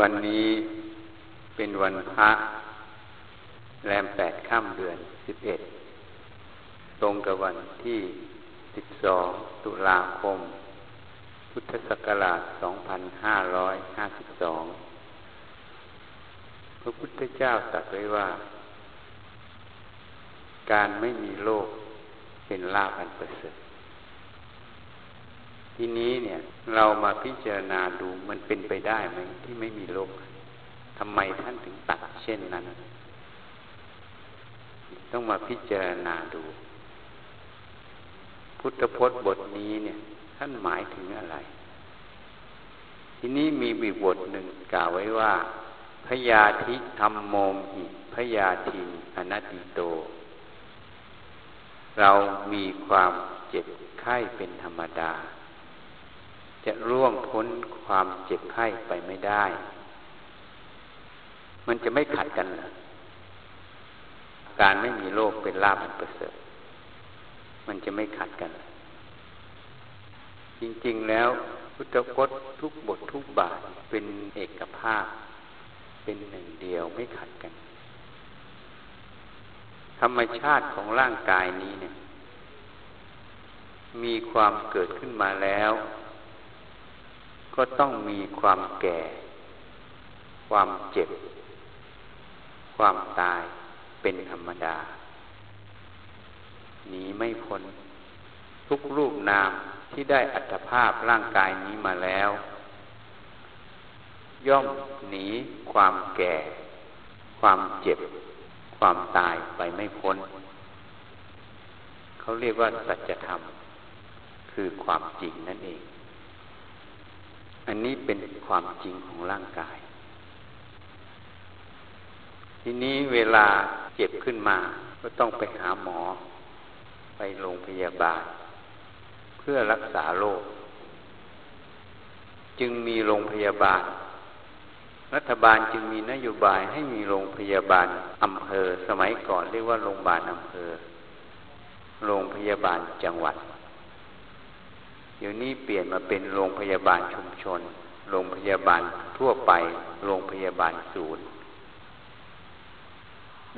วันนี้เป็นวันพระแรมแปดข้ามเดือนสิบเอ็ดตรงกับวันที่สิบสองตุลาคม พุทธศักราชสองพันห้าร้อยห้าสิบสองพระพุทธเจ้าตรัสไว้ว่า การไม่มีโลกเป็นลาภอันประเสริฐ ทีนี้เนี่ย เรามาพิจารณาดูมันเป็นไปได้ไหมที่ไม่มีโลกทำไมท่านถึงตัดเช่นนั้น ต้องมาพิจารณาดู พุทธพจน์บทนี้เนี่ย ท่านหมายถึงอะไร ทีนี้มีบีบทหนึ่งกล่าวไว้ว่าพยาธิธรรมโมหิพยาทิอนัตติโต เรามีความเจ็บไข้เป็นธรรมดา จะร่วงพ้นความเจ็บไข้ไปไม่ได้ มันจะไม่ขัดกันเหรอการไม่มีโรคเป็นลาภอันประเสริฐ มันจะไม่ขัดกัน จริงๆแล้วพุทธพจน์ทุกบททุกบาทเป็นเอกภาพ เป็นหนึ่งเดียวไม่ขัดกัน ธรรมชาติของร่างกายนี้เนี่ย มีความเกิดขึ้นมาแล้ว ก็ต้องมีความแก่ ความเจ็บ ความตายเป็นธรรมดา หนีไม่พ้น ทุกรูปนามที่ได้อัตภาพร่างกายนี้มาแล้ว ย่อมหนีความแก่ ความเจ็บ ความตายไปไม่พ้น เขาเรียกว่าสัจธรรม คือความจริงนั่นเอง อันนี้เป็นความจริงของร่างกาย ทีนี้เวลาเจ็บขึ้นมา ก็ต้องไปหาหมอ ไปโรงพยาบาล เพื่อรักษาโรค จึงมีโรงพยาบาล รัฐบาลจึงมีนโยบายให้มีโรงพยาบาลอำเภอ สมัยก่อนเรียกว่าโรงพยาบาลอำเภอ โรงพยาบาลจังหวัด ดี๋ยวนี้เปลี่ยนมาเป็นโรงพยาบาลชุมชน โรงพยาบาลทั่วไป โรงพยาบาลศูนย์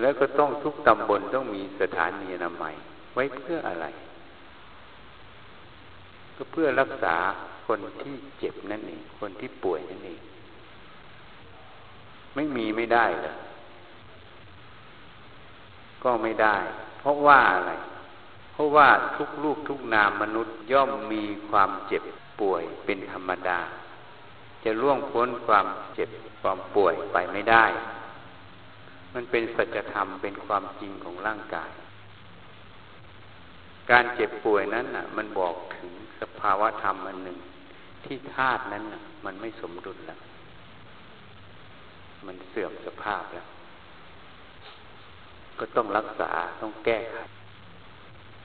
แล้วก็ต้องทุกตำบลต้องมีสถานีอนามัย ไว้เพื่ออะไร ก็เพื่อรักษาคนที่เจ็บนั่นเอง คนที่ป่วยนั่นเอง ไม่มีไม่ได้เหรอก็ไม่ได้ เพราะว่าอะไร เพราะว่าทุกลูกทุกนามมนุษย์ย่อมมีความเจ็บป่วยเป็นธรรมดา จะล่วงพ้นความเจ็บความป่วยไปไม่ได้ มันเป็นสัจธรรมเป็นความจริงของร่างกาย การเจ็บป่วยนั้นน่ะ มันบอกถึงสภาวะธรรมอันหนึ่ง ที่ธาตุนั้นน่ะ มันไม่สมดุลแล้วมันเสื่อมสภาพแล้ว ก็ต้องรักษาต้องแก้ไข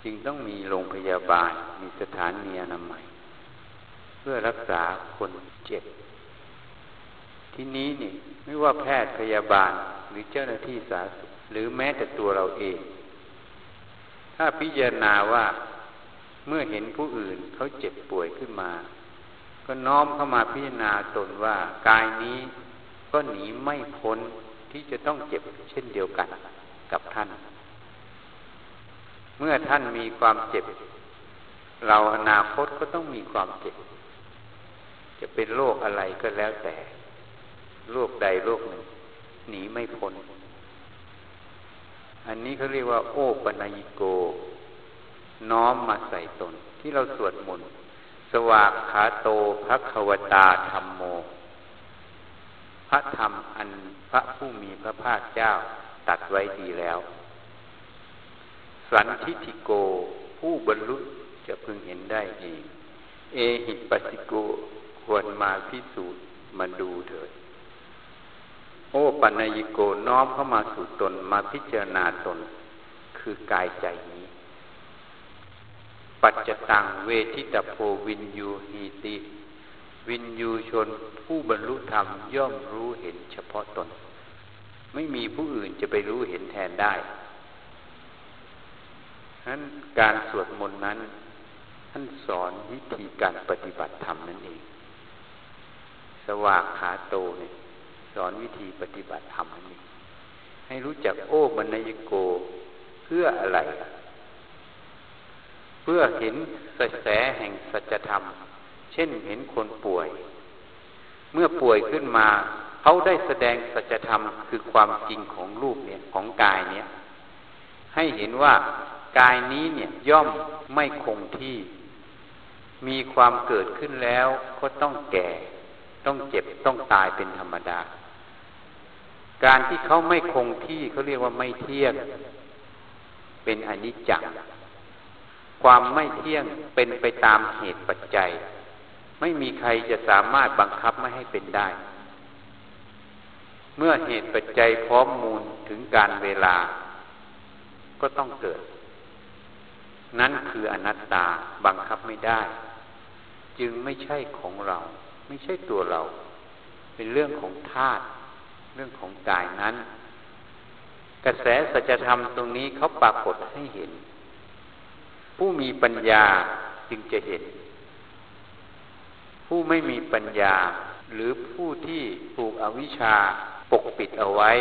จึงต้องมีโรงพยาบาล มีสถานีอนามัย เพื่อรักษาคนเจ็บ ที่นี้นี่ไม่ว่าแพทย์พยาบาลหรือเจ้าหน้าที่สาธารณสุขหรือแม้แต่ตัวเราเอง ถ้าพิจารณาว่าเมื่อเห็นผู้อื่นเขาเจ็บป่วยขึ้นมา ก็น้อมเข้ามาพิจารณาตนว่ากายนี้ ก็หนีไม่พ้นที่จะต้องเจ็บเช่นเดียวกันกับท่าน เมื่อท่านมีความเจ็บ เราอนาคตก็ต้องมีความเจ็บ จะเป็นโรคอะไรก็แล้วแต่โรคใดโรคหนึ่ง หนีไม่พ้น อันนี้เขาเรียกว่า โอปนายโก น้อมมาใส่ตน ที่เราสวดมนต์สวากขาโตภควตาธรรมโม พระธรรมอันพระผู้มีพระภาคเจ้าตัดไว้ดีแล้ว สันทิฐิโก ผู้บรรลุจะพึงเห็นได้เอง เอหิปัสสิโกควรมาพิสูจน์มาดูเถิด โอปัญญิโกน้อมเข้ามาสู่ตนมาพิจารณาตน คือกายใจนี้ ปัจจตังเวทิตโพวินยูหีติ วินยูชนผู้บรรลุธรรมย่อมรู้เห็นเฉพาะตน ไม่มีผู้อื่นจะไปรู้เห็นแทนได้ นั้นการสวดมนต์นั้น ท่านสอนวิธีการปฏิบัติธรรมนั่นเอง สวากขาโตเนี่ยสอนวิธีปฏิบัติธรรมให้ให้รู้จักโอ้บรรยโกเพื่ออะไร เพื่อเห็นกระแสแห่งสัจธรรม เช่นเห็นคนป่วย เมื่อป่วยขึ้นมาเขาได้แสดงสัจธรรมคือความจริงของรูปเนี่ยของกายเนี่ย ให้เห็นว่า กายนี้เนี่ยย่อมไม่คงที่ มีความเกิดขึ้นแล้วก็ต้องแก่ ต้องเจ็บต้องตายเป็นธรรมดา การที่เขาไม่คงที่เขาเรียกว่าไม่เที่ยง เป็นอนิจจังความไม่เที่ยงเป็นไปตามเหตุปัจจัย ไม่มีใครจะสามารถบังคับไม่ให้เป็นได้ เมื่อเหตุปัจจัยพร้อมมูลถึงการเวลา ก็ต้องเกิด นั่นคืออนัตตาบังคับไม่ได้ จึงไม่ใช่ของเรา ไม่ใช่ตัวเรา เป็นเรื่องของธาตุเรื่องของกายนั้น กระแสสัจธรรมตรงนี้เขาปรากฏให้เห็น ผู้มีปัญญาจึงจะเห็น ผู้ไม่มีปัญญา หรือผู้ที่ถูกอวิชชาปกปิดเอาไว้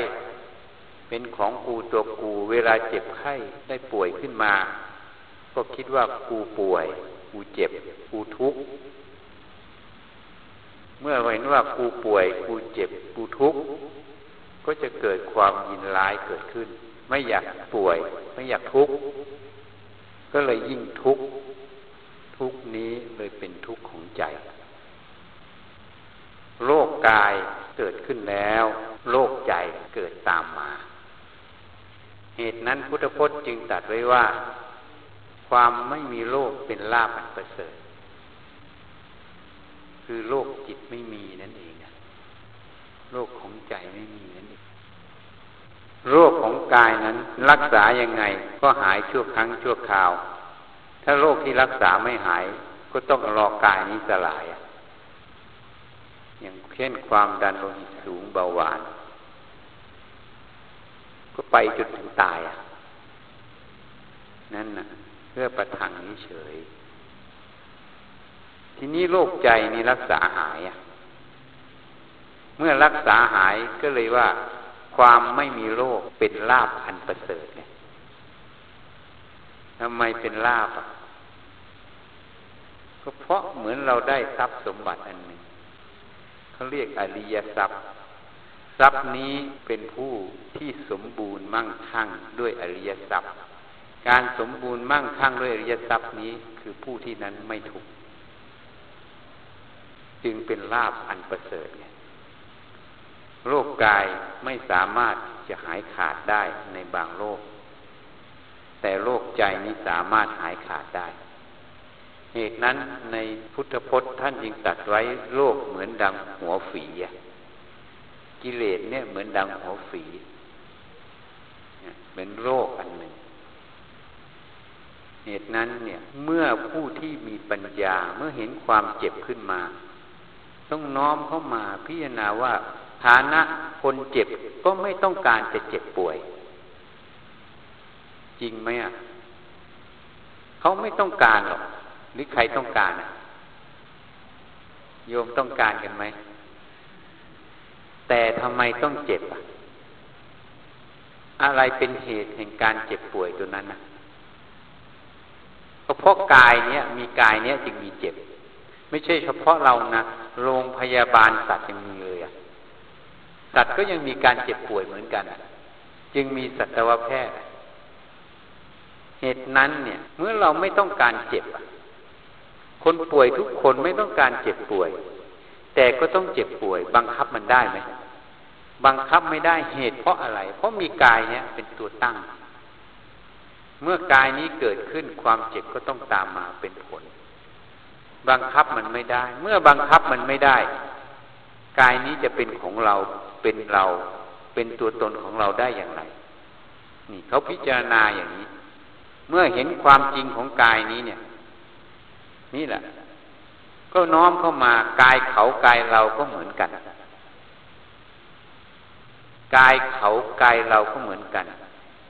เป็นของกูตัวกูเวลาเจ็บไข้ได้ป่วยขึ้นมา ก็คิดว่ากูป่วย กูเจ็บ กูทุกข์เมื่อเห็นว่ากูป่วย กูเจ็บ กูทุกข์ก็จะเกิดความยินร้ายเกิดขึ้น ไม่อยากป่วย ไม่อยากทุกข์ก็เลยยิ่งทุกข์ทุกนี้เลยเป็นทุกข์ของใจ โรคกายเกิดขึ้นแล้ว โรคใจเกิดตามมา เหตุนั้นพุทธพจน์จึงตัดไว้ว่า ความไม่มีโลกเป็นลาภอันประเสริฐ คือโลกจิตไม่มีนั่นเองโลกของใจไม่มีนั่นเองโรคของกายนั้น รักษายังไง ก็หายชั่วครั้งชั่วคราว ถ้าโรคที่รักษาไม่หาย ก็ต้องรอกายนี้สลาย อย่างเช่นความดันโลหิตสูงเบาหวาน ก็ไปจนถึงตายอะ นั่นน่ะ พื่อประทังนิเฉย ทีนี้โรคใจนี่รักษาหายอะเมื่อรักษาหายก็เลยว่า ความไม่มีโรคเป็นลาบอันประเสริฐเนี่ยทำไมเป็นลาบอะก็เพราะเหมือนเราได้ทรัพย์สมบัติอันหนึ่งเขาเรียกอริยทรัพย์ ทรัพย์นี้เป็นผู้ที่สมบูรณ์มั่งคั่งด้วยอริยทรัพย์ การสมบูรณ์มั่งคั่งด้วยอริยทรัพย์นี้คือผู้ที่นั้นไม่ถูกจึงเป็นลาบอันประเสริฐโรคกายไม่สามารถจะหายขาดได้ในบางโรค แต่โรคใจนี้สามารถหายขาดได้ เหตุนั้นในพุทธพจน์ท่านจึงตัดไว้โรคเหมือนดังหัวฝีกิเลสเนี่ยเหมือนดังหัวฝีเหมือนโรคอันหนึ่ง เหตุนั้นเนี่ย เมื่อผู้ที่มีปัญญาเมื่อเห็นความเจ็บขึ้นมา ต้องน้อมเข้ามาพิจารณาว่าฐานะคนเจ็บก็ไม่ต้องการจะเจ็บป่วย จริงไหมอะเขาไม่ต้องการหรอกหรือใครต้องการอะ โยมต้องการกันไหมแต่ทำไมต้องเจ็บอะอะไรเป็นเหตุแห่งการเจ็บป่วยตัวนั้นอะ เพราะกายเนี้ยมีกายเนี้ยจึงมีเจ็บ ไม่ใช่เฉพาะเรานะโรงพยาบาลสัตว์ยังมีเลยอะสัตว์ก็ยังมีการเจ็บป่วยเหมือนกัน จึงมีสัตวแพทย์เหตุนั้นเนี่ย เมื่อเราไม่ต้องการเจ็บคนป่วยทุกคนไม่ต้องการเจ็บป่วย แต่ก็ต้องเจ็บป่วย บังคับมันได้ไหมบังคับไม่ได้เหตุเพราะอะไร เพราะมีกายเนี้ยเป็นตัวตั้ง เมื่อกายนี้เกิดขึ้นความเจ็บก็ต้องตามมาเป็นผล บังคับมันไม่ได้ เมื่อบังคับมันไม่ได้ กายนี้จะเป็นของเราเป็นเรา เป็นตัวตนของเราได้อย่างไร นี่เขาพิจารณาอย่างนี้ เมื่อเห็นความจริงของกายนี้เนี่ย นี่แหละ ก็น้อมเข้ามากายเขากายเราก็เหมือนกันกายเขากายเราก็เหมือนกัน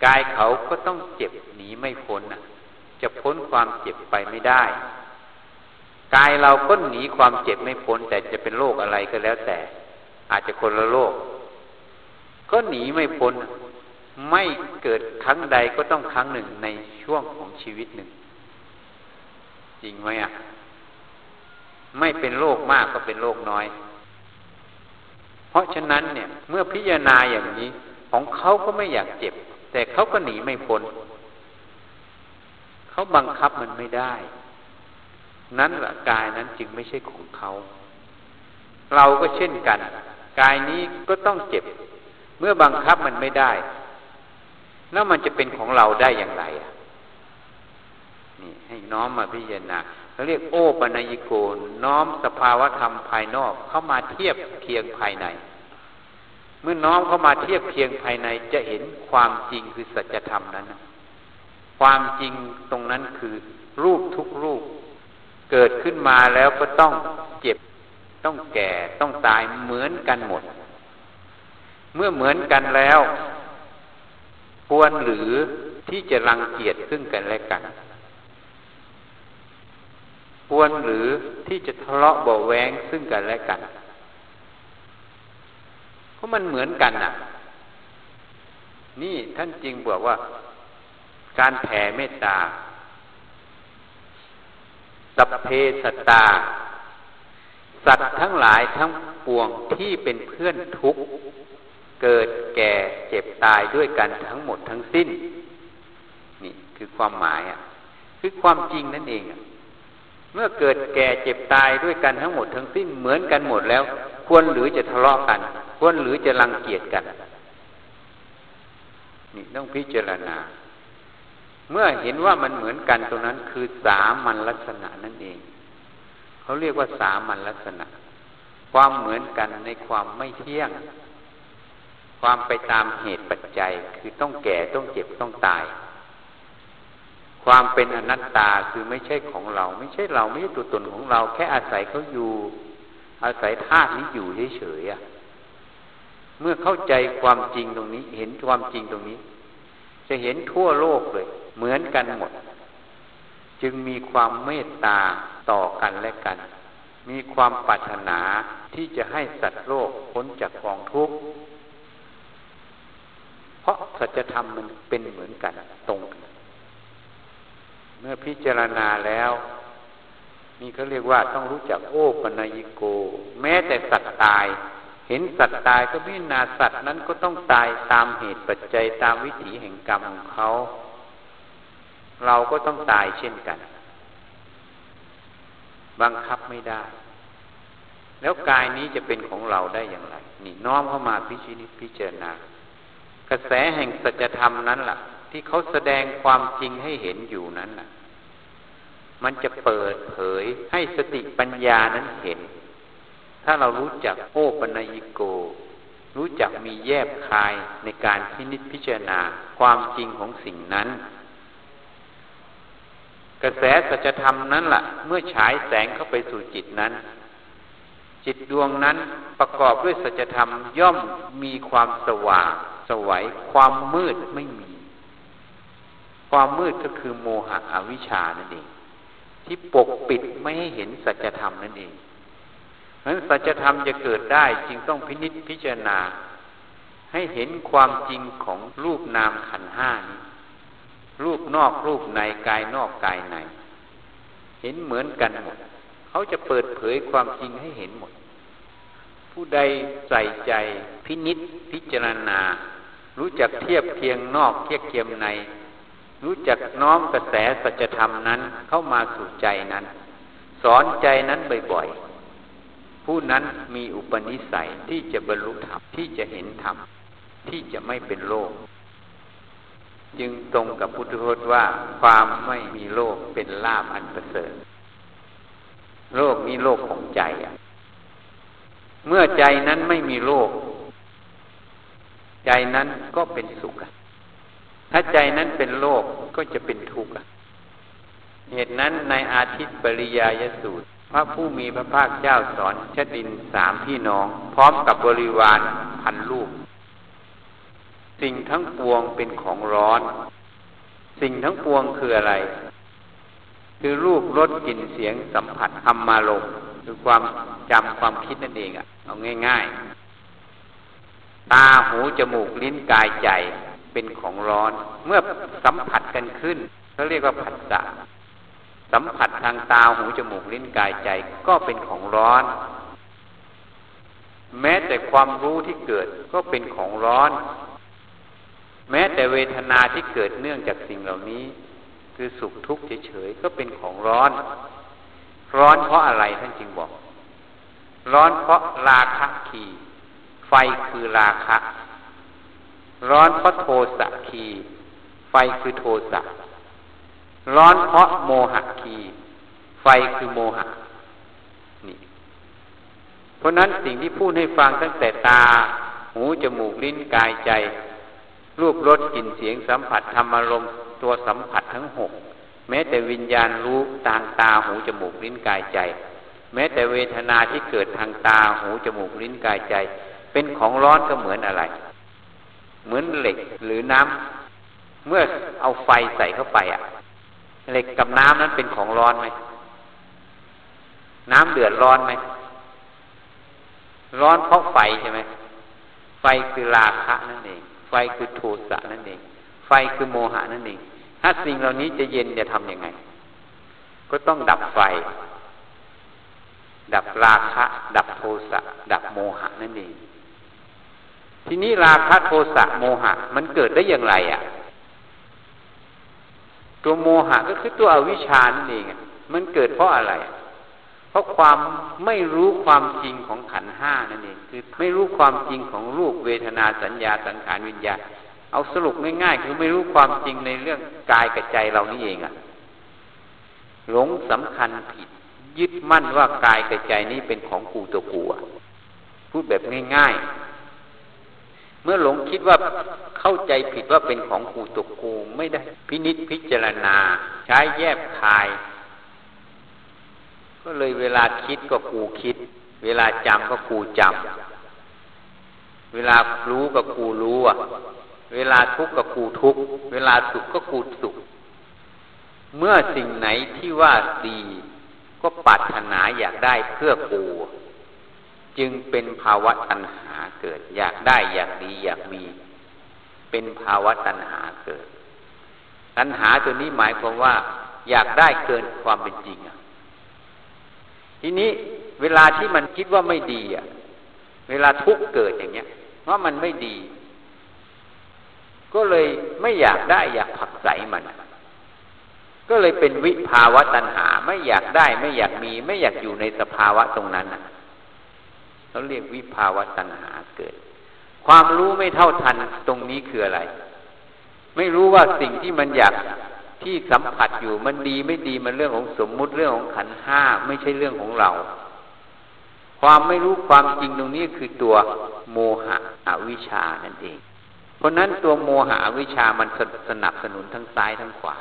กายเขาก็ต้องเจ็บหนีไม่พ้นอะ จะพ้นความเจ็บไปไม่ได้ กายเราก็หนีความเจ็บไม่พ้น แต่จะเป็นโรคอะไรก็แล้วแต่ อาจจะคนละโลกก็หนีไม่พ้น ไม่เกิดครั้งใดก็ต้องครั้งหนึ่งในช่วงของชีวิตหนึ่ง จริงไหมอะ ไม่เป็นโรคมากก็เป็นโรคน้อย เพราะฉะนั้นเนี่ย เมื่อพิจารณาอย่างนี้ ของเขาก็ไม่อยากเจ็บ แต่เขาก็หนีไม่พ้นเขาบังคับมันไม่ได้ นั้นละกายนั้นจึงไม่ใช่ของเขา เราก็เช่นกัน กายนี้ก็ต้องเจ็บ เมื่อบังคับมันไม่ได้ แล้วมันจะเป็นของเราได้อย่างไรอะนี่ให้น้อมมาพิจารณาเขาเรียกโอปัญญิโกน้อมสภาวธรรมภายนอกเข้ามาเทียบเคียงภายใน เมื่อน้อมเข้ามาเทียบเคียงภายในจะเห็นความจริงคือสัจธรรมนั้น ความจริงตรงนั้นคือ รูปทุกรูป เกิดขึ้นมาแล้วก็ต้องเจ็บ ต้องแก่ต้องตายเหมือนกันหมด เมื่อเหมือนกันแล้ว ควรหรือที่จะรังเกียจซึ่งกันและกัน ควรหรือที่จะทะเลาะเบาแวงซึ่งกันและกัน เพราะมันเหมือนกันอะ นี่ท่านจริงบอกว่า การแผ่เมตตา สัพเพสตา สัตว์ทั้งหลายทั้งปวงที่เป็นเพื่อนทุกข์ เกิดแก่เจ็บตายด้วยกันทั้งหมดทั้งสิ้น นี่คือความหมายอะ คือความจริงนั่นเองอะเมื่อเกิดแก่เจ็บตายด้วยกันทั้งหมดทั้งสิ้นเหมือนกันหมดแล้ว ควรหรือจะทะเลาะกัน ควรหรือจะรังเกียจกัน นี่ต้องพิจารณา เมื่อเห็นว่ามันเหมือนกันตรงนั้นคือสามัญลักษณะนั่นเอง เขาเรียกว่าสามัญลักษณะ ความเหมือนกันในความไม่เที่ยง ความไปตามเหตุปัจจัย คือต้องแก่ต้องเจ็บต้องตาย ความเป็นอนัตตาคือไม่ใช่ของเรา ไม่ใช่เราไม่ใช่ตัวตนของเรา แค่อาศัยเขาอยู่ อาศัยธาตุนี้อยู่เฉยๆ เมื่อเข้าใจความจริงตรงนี้ เห็นความจริงตรงนี้ จะเห็นทั่วโลกเลย เหมือนกันหมด จึงมีความเมตตาต่อกันและกัน มีความปรารถนาที่จะให้สัตว์โลกพ้นจากกองทุกข์เพราะสัจธรรมมันเป็นเหมือนกันตรงกันเมื่อพิจารณาแล้วนี่เขาเรียกว่าต้องรู้จักโอปัญญิโก แม้แต่สัตว์ตาย เห็นสัตว์ตายก็พิจารณาสัตว์นั้นก็ต้องตายตามเหตุปัจจัยตามวิถีแห่งกรรมของเขา เราก็ต้องตายเช่นกัน บังคับไม่ได้ แล้วกายนี้จะเป็นของเราได้อย่างไร นี่น้อมเข้ามาพิจิตพิจารณา กระแสแห่งสัจธรรมนั้นละ่ะ ที่เขาแสดงความจริงให้เห็นอยู่นั้นน่ะ มันจะเปิดเผยให้สติปัญญานั้นเห็น ถ้าเรารู้จักโอปัญญิโก รู้จักมีแยบคายในการพินิจพิจารณาความจริงของสิ่งนั้น กระแสสัจธรรมนั้นละ่ะ เมื่อฉายแสงเข้าไปสู่จิตนั้น จิตดวงนั้นประกอบด้วยสัจธรรมย่อมมีความสว่างสวัยความมืดไม่มี ความมืดก็คือโมหะอวิชชานั่นเองที่ปกปิดไม่ให้เห็นสัจธรรมนั่นเอง นั้นสัจธรรมจะเกิดได้จึงต้องพินิจพิจารณา ให้เห็นความจริงของรูปนามขันห้านี้รูปนอกรูปในกายนอกกายใน เห็นเหมือนกันหมด เขาจะเปิดเผยความจริงให้เห็นหมด ผู้ใดใส่ใจพินิษพิจารณา รู้จักเทียบเคียงนอกเทียบเคียงใน รู้จักน้อมกระแสสัจธรรมนั้นเข้ามาสู่ใจนั้น สอนใจนั้นบ่อยๆ ผู้นั้นมีอุปนิสัยที่จะบรรลุธรรมที่จะเห็นธรรมที่จะไม่เป็นโลก จึงตรงกับพุทธพจน์ว่า ความไม่มีโลกเป็นลาภอันประเสริฐโลกนี้โลกของใจอะ เมื่อใจนั้นไม่มีโลก ใจนั้นก็เป็นสุขถ้าใจนั้นเป็นโลกก็จะเป็นทุกข์เหตุนั้นในอาทิตย์ปริยายสูตร พระผู้มีพระภาคเจ้าสอนชดินสามพี่น้อง พร้อมกับบริวารพันลูก สิ่งทั้งปวงเป็นของร้อน สิ่งทั้งปวงคืออะไร คือรูปรสกลิ่นเสียงสัมผัสธรรมารมคือความจำความคิดนั่นเองอะเอาง่าย ๆ ตาหูจมูกลิ้นกายใจเป็นของร้อน เมื่อสัมผัสกันขึ้นเขาเรียกว่าผัสสะ สัมผัสทางตาหูจมูกลิ้นกายใจก็เป็นของร้อน แม้แต่ความรู้ที่เกิดก็เป็นของร้อน แม้แต่เวทนาที่เกิดเนื่องจากสิ่งเหล่านี้ คือสุขทุกข์เฉยๆก็เป็นของร้อน ร้อนเพราะอะไรท่านจึงบอก ร้อนเพราะราคะขีไฟคือราคะ ร้อนเพราะโทสะขีไฟคือโทสะ ร้อนเพราะโมหะคี ไฟคือโมหะนี่เพราะนั้นสิ่งที่พูดให้ฟังตั้งแต่ตา หูจมูกลิ้นกายใจ รูปรสกลิ่นเสียงสัมผัสธรรมารมตัวสัมผัสทั้งหกแม้แต่วิญญาณรู้ทางตาหูจมูกลิ้นกายใจ แม้แต่เวทนาที่เกิดทางตาหูจมูกลิ้นกายใจ เป็นของร้อนก็เหมือนอะไร เหมือนเหล็กหรือน้ำเมื่อเอาไฟใส่เข้าไปอะ เหล็กกับน้ำนั้นเป็นของร้อนไหมน้ำเดือดร้อนไหมร้อนเพราะไฟใช่ไหมไฟคือราคะนั่นเอง ไฟคือโทสะนั่นเอง ไฟคือโมหะนั่นเอง ถ้าสิ่งเหล่านี้จะเย็นจะทำยังไง ก็ต้องดับไฟ ดับราคะ ดับโทสะ ดับโมหะนั่นเอง ทีนี้ราคะโทสะโมหะ มันเกิดได้อย่างไรอะ ตัวโมหะก็คือตัวอวิชานั่นเองมันเกิดเพราะอะไร เพราะความไม่รู้ความจริงของขันห้านั่นเองคือไม่รู้ความจริงของรูปเวทนาสัญญาสังขารวิญญาณเอาสรุปง่ายๆคือไม่รู้ความจริงในเรื่องกายกับใจเรานี่เองอะหลงสำคัญผิด ยึดมั่นว่ากายกับใจนี้เป็นของกูตัวกูพูดแบบง่ายๆ มื่อหลงคิดว่าเข้าใจผิดว่าเป็นของกูตกกูไม่ได้พินิษพิจารณา ใช้แยบคาย ก็เลยเวลาคิดก็กูคิด เวลาจำก็กูจำเวลารู้ก็กูรู้อะ เวลาทุกข์ก็กูทุกข์เวลาสุขก็กูสุขเมื่อสิ่งไหนที่ว่าดีก็ปรารถนาอยากได้เพื่อกู จึงเป็นภาวะตัณหาเกิด อยากได้อยากดีอยากมี เป็นภาวะตัณหาเกิด ตัณหาตัวนี้หมายความว่า อยากได้เกินความเป็นจริงอะทีนี้เวลาที่มันคิดว่าไม่ดีอะ เวลาทุกเกิดอย่างเงี้ยว่ามันไม่ดี ก็เลยไม่อยากได้อยากผักใสมัน ก็เลยเป็นวิภาวะตัณหา ไม่อยากได้ไม่อยากมี ไม่อยากอยู่ในสภาวะตรงนั้นอะ เขาเรียกวิภาวะตัณหาเกิด ความรู้ไม่เท่าทันตรงนี้คืออะไร ไม่รู้ว่าสิ่งที่มันอยากที่สัมผัสอยู่มันดีไม่ดีมันเรื่องของสมมุติเรื่องของขันห้าไม่ใช่เรื่องของเรา ความไม่รู้ความจริงตรงนี้คือตัวโมหะอวิชานั่นเอง เพราะนั้นตัวโมหะอวิชามันสนับสนุนทั้งซ้ายทั้งขวา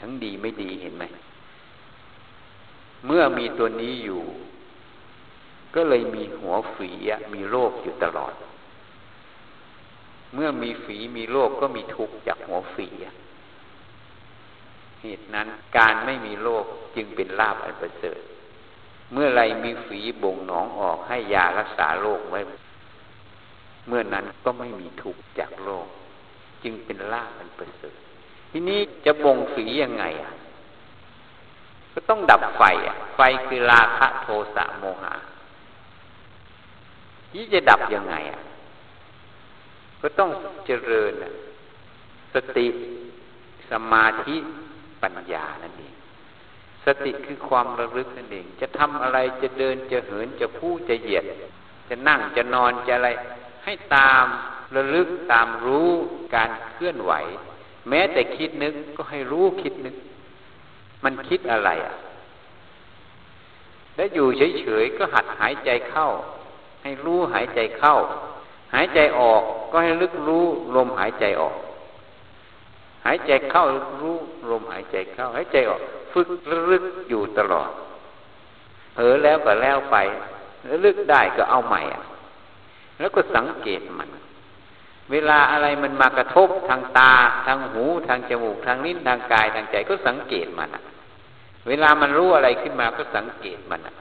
ทั้งดีไม่ดีเห็นไหมเมื่อมีตัวนี้อยู่ ก็เลยมีหัวฝีมีโรคอยู่ตลอด เมื่อมีฝีมีโรคก็มีทุกข์จากหัวฝีเหตุนั้นการไม่มีโรคจึงเป็นลาภอันประเสริฐ เมื่อไรมีฝีบ่งหนองออกให้ยารักษาโรคไว้ เมื่อนั้นก็ไม่มีทุกข์จากโรค จึงเป็นลาภอันประเสริฐ ทีนี้จะบ่งฝียังไงอะ ก็ต้องดับไฟอะ ไฟคือราคะโทสะโมหะ นี่จะดับยังไงอะ ก็ต้องเจริญสติสมาธิปัญญานั่นเอง สติคือความระลึกนั่นเอง จะทำอะไรจะเดินจะเหินจะพูดจะเหยียด จะนั่งจะนอนจะอะไร ให้ตามระลึกตามรู้การเคลื่อนไหว แม้แต่คิดนึกก็ให้รู้คิดนึก มันคิดอะไรอะ แล้วอยู่เฉยๆก็หัดหายใจเข้า ให้รู้หายใจเข้า หายใจออกก็ให้ลึกรู้ลมหายใจออก หายใจเข้ารู้ลมหายใจเข้า หายใจออก ฝึกลึกอยู่ตลอดเผลอแล้วก็แล้วไปแล้วลึกได้ก็เอาใหม่อะแล้วก็สังเกตมัน เวลาอะไรมันมากระทบทางตา ทางหู ทางจมูก ทางลิ้น ทางกาย ทางใจก็สังเกตมันอะ เวลามันรู้อะไรขึ้นมาก็สังเกตมันอะ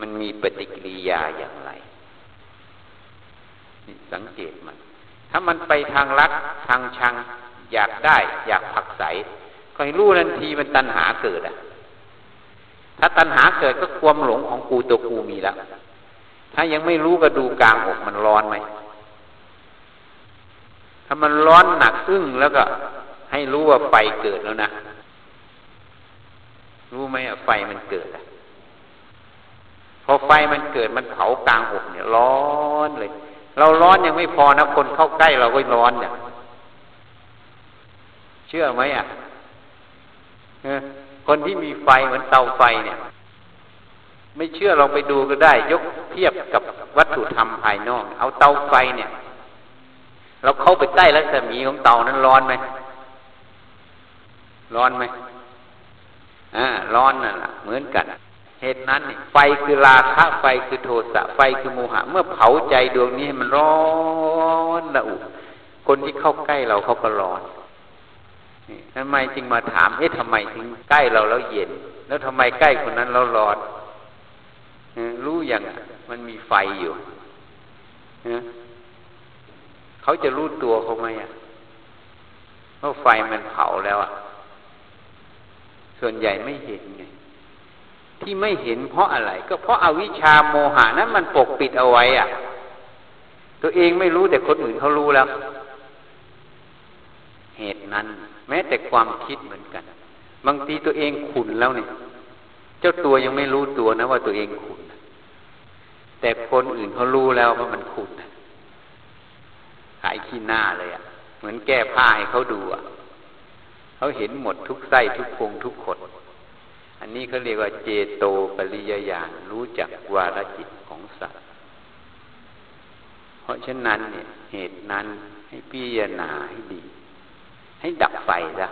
มันมีปฏิกิริยาอย่างไร สังเกตมัน ถ้ามันไปทางรักทางชัง อยากได้ อยากผักใสก็ให้รู้ทันทีมันตัณหาเกิดอะ ถ้าตัณหาเกิดก็ความหลงของกูตัวกูมีแล้วถ้ายังไม่รู้ก็ดูกลางอกมันร้อนไหมถ้ามันร้อนหนักอึ้งแล้วก็ ให้รู้ว่าไฟเกิดแล้วนะรู้ไหมอะไฟมันเกิดอะพอไฟมันเกิดมันเผากลางอกเนี่ยร้อนเลย เราร้อนยังไม่พอนะคนเข้าใกล้เราก็ร้อนเนี่ยเชื่อไหมอะคนที่มีไฟเหมือนเตาไฟเนี่ย ไม่เชื่อลองไปดูก็ได้ ยกเทียบกับวัตถุธรรมภายนอก เอาเตาไฟเนี่ย เราเข้าไปใกล้รัศมีของเตานั้นร้อนไหมร้อนไหมอ่าร้อนนั่นแหละเหมือนกัน เหตุนั้นไฟคือราคะไฟคือโทสะไฟคือโมหะ เมื่อเผาใจดวงนี้ให้มันร้อนระอุคนที่เข้าใกล้เราเขาก็ร้อนทำไมจึงมาถามเอ๊ะทำไมถึงใกล้เราแล้วเย็น แล้วทำไมใกล้คนนั้นแล้วร้อนรู้อย่างมันมีไฟอยู่เขาจะรู้ตัวเขาไหมอะเพราะไฟมันเผาแล้วอะส่วนใหญ่ไม่เห็นไง ที่ไม่เห็นเพราะอะไร ก็เพราะอาวิชชาโมหานั้นมันปกปิดเอาไว้อะ ตัวเองไม่รู้แต่คนอื่นเขารู้แล้ว เหตุนั้น แม้แต่ความคิดเหมือนกัน บางทีตัวเองขุนแล้วเนี่ยเจ้าตัวยังไม่รู้ตัวนะว่าตัวเองขุนแต่คนอื่นเขารู้แล้วว่ามันขุนหายขี้หน้าเลยอะ่ะ เหมือนแก้ผ้าให้เขาดูอะ่ะเขาเห็นหมดทุกไส้ทุกพงทุกขด นนี้เขาเรียกว่าเจโตปริยญาณรู้จักวาลจิตของสัตว์ เพราะฉะนั้นเนี่ยเหตุนั้นให้พิจารณาให้ดี ให้ดับไฟซะ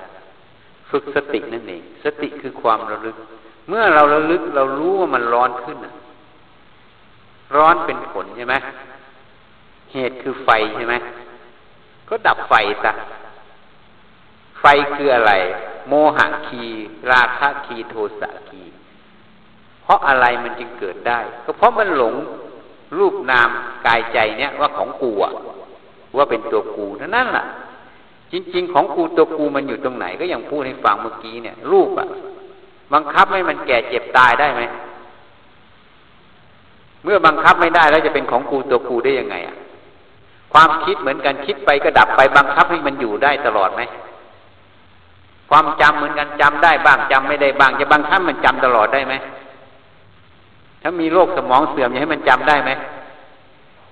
ฝึกสตินั่นเอง สติคือความระลึก เมื่อเราระลึกเรารู้ว่ามันร้อนขึ้นร้อนเป็นผลใช่ไหมเหตุคือไฟใช่ไหมก็ดับไฟซะไฟคืออะไร โมหะคี ราคะคีโทสะคี เพราะอะไรมันจึงเกิดได้ ก็เพราะมันหลงรูปนามกายใจเนี่ยว่าของกูอะว่าเป็นตัวกูเท่านั้นแหละจริง ๆ ของกูตัวกูมันอยู่ตรงไหน ก็อย่างพูดให้ฟังเมื่อกี้เนี่ยรูปอะบังคับให้มันแก่เจ็บตายได้ไหมเมื่อบังคับไม่ได้แล้วจะเป็นของกูตัวกูได้ยังไงอะความคิดเหมือนกันคิดไปก็ดับไปบังคับให้มันอยู่ได้ตลอดไหม ความจำเหมือนกันจำได้บ้างจำไม่ได้บ้าง จะบังคับมันจำตลอดได้ไหมถ้ามีโรคสมองเสื่อมจะให้มันจำได้ไหม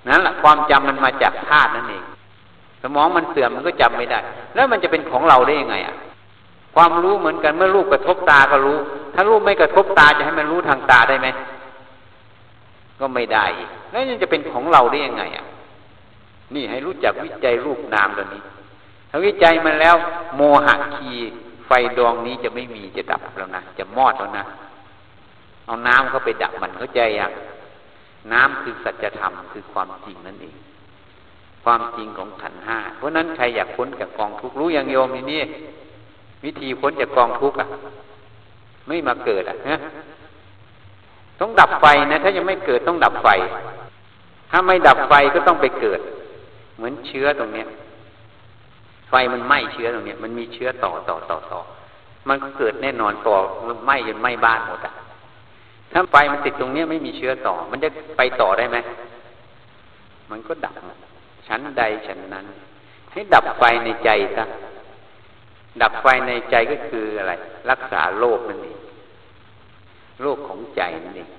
นั่นแหละความจำมันมาจากธาตุนั่นเอง สมองมันเสื่อมมันก็จำไม่ได้ แล้วมันจะเป็นของเราได้ยังไงอะ ความรู้เหมือนกันเมื่อรูปกระทบตาก็รู้ ถ้ารูปไม่กระทบตาจะให้มันรู้ทางตาได้ไหมก็ไม่ได้ แล้วยังจะเป็นของเราได้ยังไงอะ นี่ให้รู้จักวิจัยรูปนามตัวนี้ ถ้าวิจัยมันแล้ว โมหะคีไฟดวงนี้จะไม่มีจะดับแล้วนะจะมอดแล้วนะเอาน้ำเข้าไปดับมันเข้าใจยังน้ำคือสัจธรรมคือความจริงนั่นเอง ความจริงของขันห้าเพราะนั้นใครอยากพ้นจากกองทุกข์รู้อย่างโยมนี่วิธีพ้นจากกองทุกข์อะ ไม่มาเกิดอะนะต้องดับไฟนะ ถ้ายังไม่เกิดต้องดับไฟ ถ้าไม่ดับไฟก็ต้องไปเกิด เหมือนเชื้อตรงเนี้ย ไฟมันไหม้เชื้อตรงนี้มันมีเชื้อต่อต่อต่อต่อมันก็เกิดแน่นอนต่อไหม้จนไหม้บ้านหมดอะถ้าไฟมันติดตรงเนี้ยไม่มีเชื้อต่อ มันจะไปต่อได้ไหมมันก็ดับชั้นใดชั้นนั้น ให้ดับไฟในใจซะดับไฟในใจก็คืออะไร รักษาโรคนั่นเองโรคของใจนั่นเอง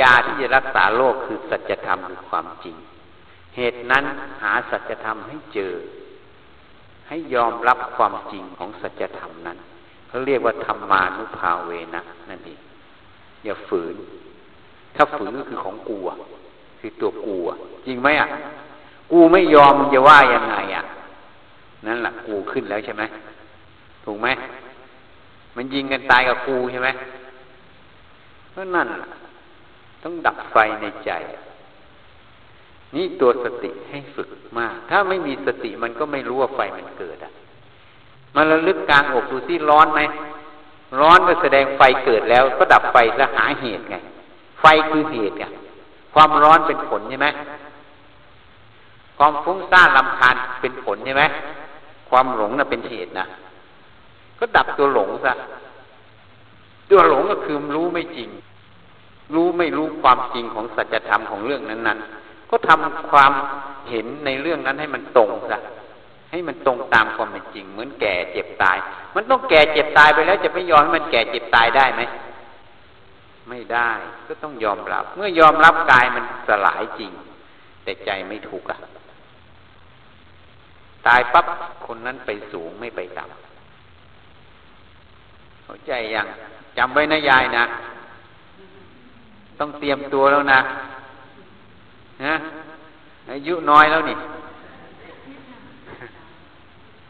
ยาที่จะรักษาโรคคือสัจธรรมคือความจริง เหตุนั้นหาสัจธรรมให้เจอ ให้ยอมรับความจริงของสัจธรรมนั้นเขาเรียกว่าธรรมานุภาเวนะนั่นเองอย่าฝืน ถ้าฝืนก็คือของกลัวคือตัวกูจริงไหมอะกูไม่ยอมมึงจะว่ายังไงอะ นั่นแหละกูขึ้นแล้วใช่ไหมถูกไหมมันยิงกันตายกับกูใช่ไหมเพราะนั่นต้องดับไฟในใจ นี่ตัวสติให้ฝึกมาก ถ้าไม่มีสติมันก็ไม่รู้ว่าไฟมันเกิดอะมันระลึกกลางอกดูที่ร้อนไหมร้อนก็แสดงไฟเกิดแล้ว ก็ดับไฟแล้วหาเหตุไง ไฟคือเหตุไงความร้อนเป็นผลใช่ไหมความฟุ้งซ่านลำคาญเป็นผลใช่ไหมความหลงน่ะเป็นเหตุนะก็ดับตัวหลงซะตัวหลงก็คือรู้ไม่จริง รู้ไม่รู้ความจริงของสัจธรรมของเรื่องนั้นๆ ก็ทำความเห็นในเรื่องนั้นให้มันตรงซะให้มันตรงตามความเป็นจริง เหมือนแก่เจ็บตาย มันต้องแก่เจ็บตายไปแล้ว จะไม่ยอมให้มันแก่เจ็บตายได้ไหมไม่ได้ก็ต้องยอมรับ เมื่อยอมรับกายมันสลายจริง แต่ใจไม่ถูกอะตายปั๊บคนนั้นไปสูงไม่ไปต่ำเข้าใจยังจำไว้นะยายนะ ต้องเตรียมตัวแล้วนะ นะอายุน้อยแล้วนี่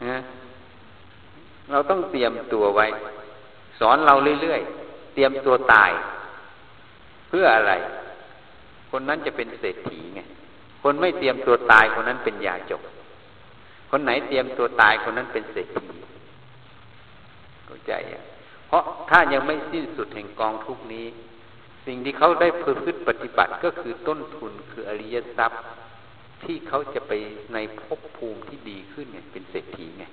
นะเราต้องเตรียมตัวไว้ สอนเราเรื่อยๆ เตรียมตัวตาย เพื่ออะไร คนนั้นจะเป็นเศรษฐีไง คนไม่เตรียมตัวตายคนนั้นเป็นยาจก คนไหนเตรียมตัวตายคนนั้นเป็นเศรษฐีเข้าใจอะเพราะถ้ายังไม่สิ้นสุดแห่งกองทุกนี้ สิ่งที่เขาได้พฤติปฏิบัติก็คือต้นทุนคืออริยทรัพย์ ที่เขาจะไปในภพภูมิที่ดีขึ้นเนี่ย เป็นเศรษฐีไง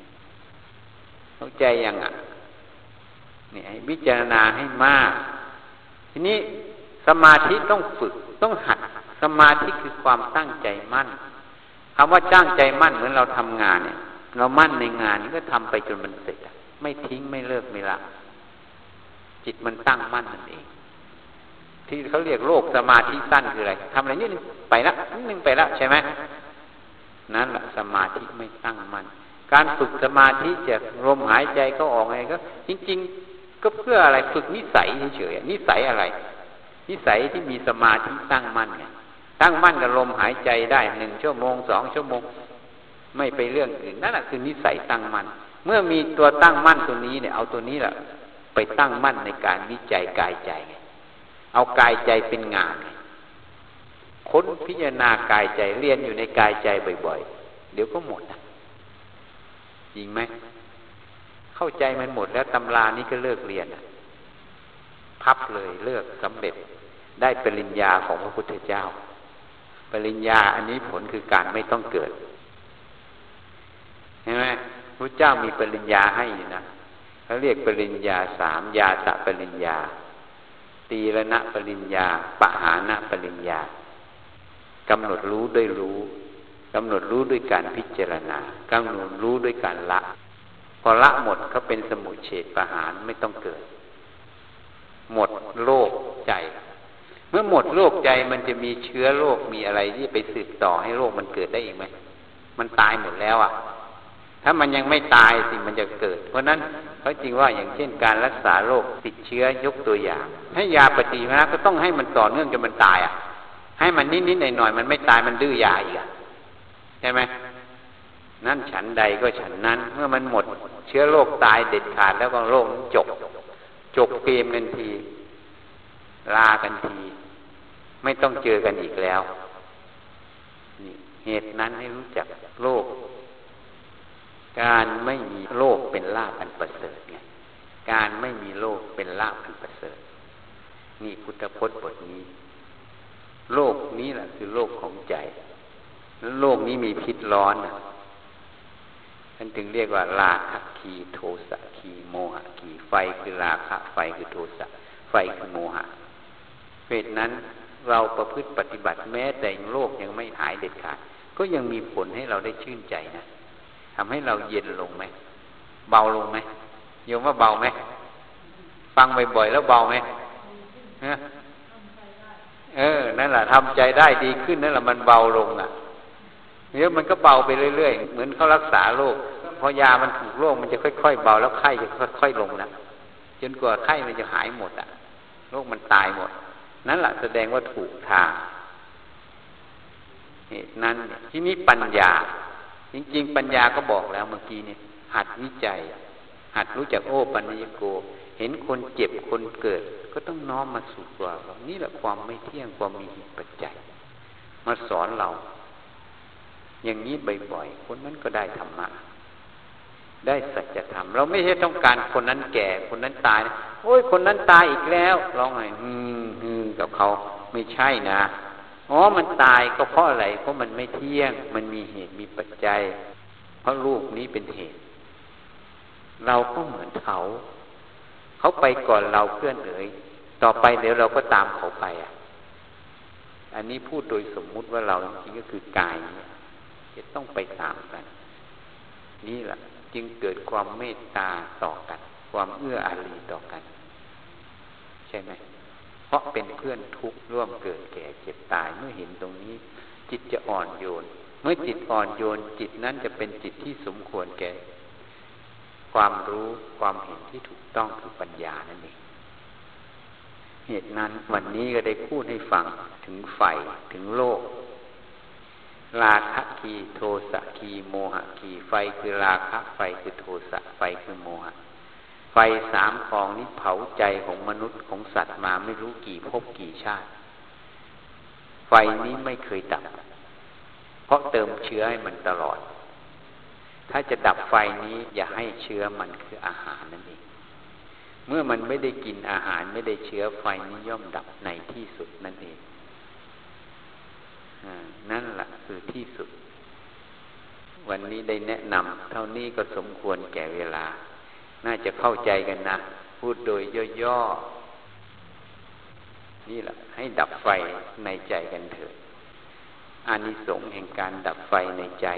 เข้าใจยังอะเนี่ยให้วิจารณาให้มาก ทีนี้สมาธิต้องฝึกต้องหัด สมาธิคือความตั้งใจมั่นคำว่าตั้งใจมั่นเหมือนเราทำงานเนี่ย เรามั่นในงานนี้ก็ทำไปจนมันเสร็จไม่ทิ้งไม่เลิกไม่ละจิตมันตั้งมั่นนั่นเอง ที่เขาเรียกโรคสมาธิสั้นคืออะไรทำอะไรนิดนึงไปละนิดนึงไปละใช่ไหมนั่นแหละสมาธิไม่ตั้งมั่นการฝึกสมาธิจากลมหายใจก็ออกไงก็ จริง ๆ ก็เพื่ออะไรฝึกนิสัยเฉยๆนิสัยอะไร นิสัยที่มีสมาธิตั้งมั่นไงตั้งมั่นกับลมหายใจได้หนึ่งชั่วโมงสองชั่วโมง ไม่ไปเรื่องอื่นนั่นแหละคือนิสัยตั้งมั่นเมื่อมีตัวตั้งมั่นตัวนี้เนี่ยเอาตัวนี้แหละไปตั้งมั่นในการวิจัยกายใจ เอากายใจเป็นงาน ค้นพิจารณากายใจเรียนอยู่ในกายใจบ่อย ๆ เดี๋ยวก็หมดนะจริงไหม เข้าใจมันหมดแล้วตำรานี้ก็เลิกเรียนพับเลยเลิกสำเร็จได้ปริญญาของพระพุทธเจ้า ปริญญาอันนี้ผลคือการไม่ต้องเกิดเห็นไหมพระเจ้ามีปริญญาให้นะเขาเรียกปริญญาสามยาตะปริญญา ตีละนะปริญญาปะหานะปริญญากำหนดรู้ด้วยรู้กำหนดรู้ด้วยการพิจารณากำหนดรู้ด้วยการละ พอละหมดเขาเป็นสมุเฉดประหารไม่ต้องเกิด หมดโลกใจ เมื่อหมดโลกใจมันจะมีเชื้อโรคมีอะไรที่ไปสืบต่อให้โรคมันเกิดได้อีกไหมมันตายหมดแล้วอะ่ะ ถ้ามันยังไม่ตายสิ่งมันจะเกิด เพราะนั้นเขาจริงว่าอย่างเช่นการรักษาโรคติดเชื้อยกตัวอย่าง ให้ยาปฏิมาก็ต้องให้มันต่อเนื่องจนมันตายอะ ให้มันนิดๆหน่อยๆมันไม่ตายมันดื้อยาอีกอะใช่ไหมนั่นฉันใดก็ฉันนั้น เมื่อมันหมด เชื้อโรคตายเด็ดขาดแล้วก็โรคจบ จบเกมกันที ลากันที ไม่ต้องเจอกันอีกแล้วนี่เหตุนั้นให้รู้จักโลก การไม่มีโลกเป็นลาภอันประเสริฐไงการไม่มีโลกเป็นลาภอันประเสริฐนี่พุทธพจน์บทนี้ โลกนี้แหละคือโลกของใจแล้วโลกนี้มีพิษร้อนท่านจึงเรียกว่าราคะคีโทสะคีโมหะคีไฟคือราคะไฟคือโทสะไฟคือโมหะเหตุนั้นเราประพฤติปฏิบัติแม้แต่โลกยังไม่หายเด็ดขาดก็ยังมีผลให้เราได้ชื่นใจนะ ทำให้เราเย็นลงไหมเบาลงไหมโยมว่าเบาไหมฟังบ่อยๆแล้วเบาไหมเออ นั่นแหละทำใจได้ดีขึ้นนั่นแหละมันเบาลงอะเดี๋ยวมันก็เบาไปเรื่อยๆ เหมือนเขารักษาโรคพอยามันถูกโรคมันจะค่อยๆเบาแล้วไข้จะค่อยๆลงนะจนกว่าไข้มันจะหายหมดอะโรคมันตายหมด นั่นแหละแสดงว่าถูกทางเหตุนั้นที่นี้ปัญญา จริง ๆ ปัญญาก็บอกแล้วเมื่อกี้เนี่ย หัดวิจัย หัดรู้จักโอปัญญโก เห็นคนเจ็บคนเกิด ก็ต้องน้อมมาสู่ตัวเรานี่แหละความไม่เที่ยงความมีปัจจัย มาสอนเรา อย่างนี้บ่อยๆคนนั้นก็ได้ธรรมะได้สัจธรรมเราไม่ใช่ต้องการคนนั้นแก่ คนนั้นตาย โอ้ยคนนั้นตายอีกแล้วร้องไห้ฮึมฮึมกับเขาไม่ใช่นะ อ๋อ มันตายก็เพราะอะไร เพราะมันไม่เที่ยง มันมีเหตุมีปัจจัย เพราะลูกนี้เป็นเหตุ เราก็เหมือนเขา เขาไปก่อนเราเพื่อนเอ๋ยต่อไปเดี๋ยวเราก็ตามเขาไปอะ อันนี้พูดโดยสมมุติว่าเราจริงๆก็คือกายเนี่ยจะต้องไปตามกัน นี่แหละจึงเกิดความเมตตาต่อกัน ความเอื้ออารีต่อกัน ใช่ไหม ราะเป็นเพื่อนทุกข์ร่วมเกิดแก่เจ็บตายเมื่อเห็นตรงนี้ จิตจะอ่อนโยน เมื่อจิตอ่อนโยน จิตนั้นจะเป็นจิตที่สมควรแก่ ความรู้ความเห็นที่ถูกต้องคือปัญญานั่นเองเหตุนั้นวันนี้ก็ได้พูดให้ฟังถึงไฟถึงโลก ราคะคีโทสะคีโมหะคีไฟคือราคะไฟคือโทสะไฟคือโมหะ ไฟสามกองนี้เผาใจของมนุษย์ของสัตว์มาไม่รู้กี่ภพกี่ชาติ ไฟนี้ไม่เคยดับ เพราะเติมเชื้อให้มันตลอด ถ้าจะดับไฟนี้อย่าให้เชื้อมันคืออาหารนั่นเองเมื่อมันไม่ได้กินอาหารไม่ได้เชื้อไฟนี้ย่อมดับในที่สุดนั่นเองนั่นแหละคือที่สุด วันนี้ได้แนะนำเท่านี้ก็สมควรแก่เวลา น่าจะเข้าใจกันนะ พูดโดยย่อๆ นี่แหละ ให้ดับไฟในใจกันเถิดอานิสงส์แห่งการดับไฟในใจ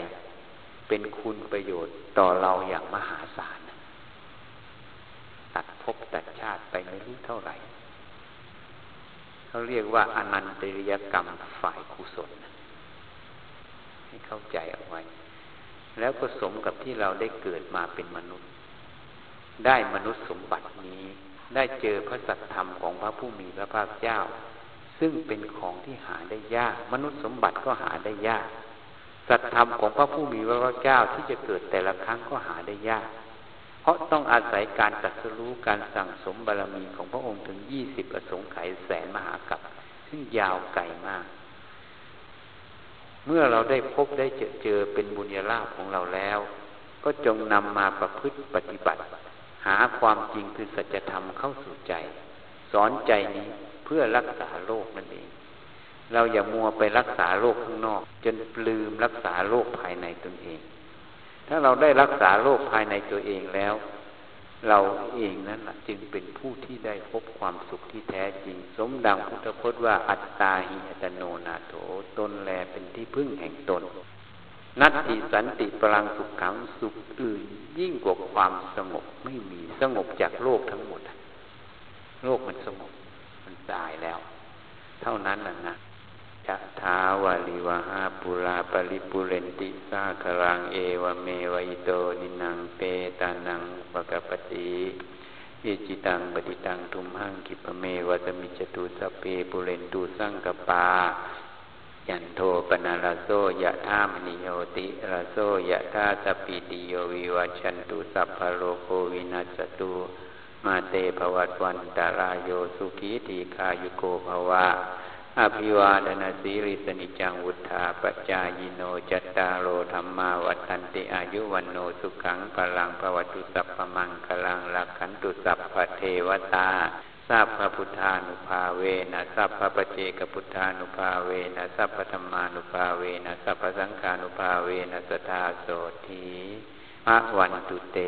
เป็นคุณประโยชน์ต่อเราอย่างมหาศาล ตัดภพตัดชาติไปไม่รู้เท่าไหร่ เขาเรียกว่าอนันตริยกรรมฝ่ายกุศล ให้เข้าใจเอาไว้ แล้วก็สมกับที่เราได้เกิดมาเป็นมนุษย์ ได้มนุษย์สมบัตินี้ ได้เจอพระสัตธรรมของพระผู้มีพระภาคเจ้า ซึ่งเป็นของที่หาได้ยาก มนุษย์สมบัติก็หาได้ยาก สัตธรรมของพระผู้มีพระภาคเจ้าที่จะเกิดแต่ละครั้งก็หาได้ยาก เพราะต้องอาศัยการตัดสู้การสั่งสมบารมีของพระองค์ถึงยี่สิบอสงค์ไขแสนมหากัปซึ่งยาวไกลมาก เมื่อเราได้พบได้เจอเจอเป็นบุญญาลาภของเราแล้ว ก็จงนำมาประพฤติปฏิบัติ หาความจริงคือสัจธรรมเข้าสู่ใจ สอนใจนี้เพื่อรักษาโลกนั่นเอง เราอย่ามัวไปรักษาโลกข้างนอก จนลืมรักษาโลกภายในตนเอง ถ้าเราได้รักษาโลกภายในตัวเองแล้ว เราเองนั้นจึงเป็นผู้ที่ได้พบความสุขที่แท้จริง สมดังพุทธพจน์ว่าอัตตาหิอัตโนนาโถตนแลเป็นที่พึ่งแห่งตน นัตติสันติพลังสุขขังสุขอื่น ยิ่งกว่าความสงบไม่มีสงบจากโลกทั้งหมดโลกมันสงบมันตายแล้ว เท่านั้นแหละนะจะทาวาลิวหาปุราปริปุเรนติสาครังเอวเมวิโตนินังเปตานังปะกปติอิจิตังปฏิตังทุมหังกิปเมวัตมิจตุสเปปุเรนตุสังกปา ยันโทปนาลาโซยะธามนิโยติลาโซยะธาสปิติโยวิวัชันตุสัพพโลโควินัสตุมาเตภวัตวันตารายโยสุขีตีคายุโกภวะอภิวาดนาสีริสนิจังวุธาปจายโนจัตตาโรธรรมาวัตันติอายุวันโนสุขังพลังภวตุสัพพมังคลังลักขันตุสัพพเทวตา สัพพพุทธานุภาเวนะสัพพปเจกพุทธานุภาเวนะสัพพธรรมานุภาเวนะสัพพสังฆานุภาเวนะสทาโสทีมะวันตุเต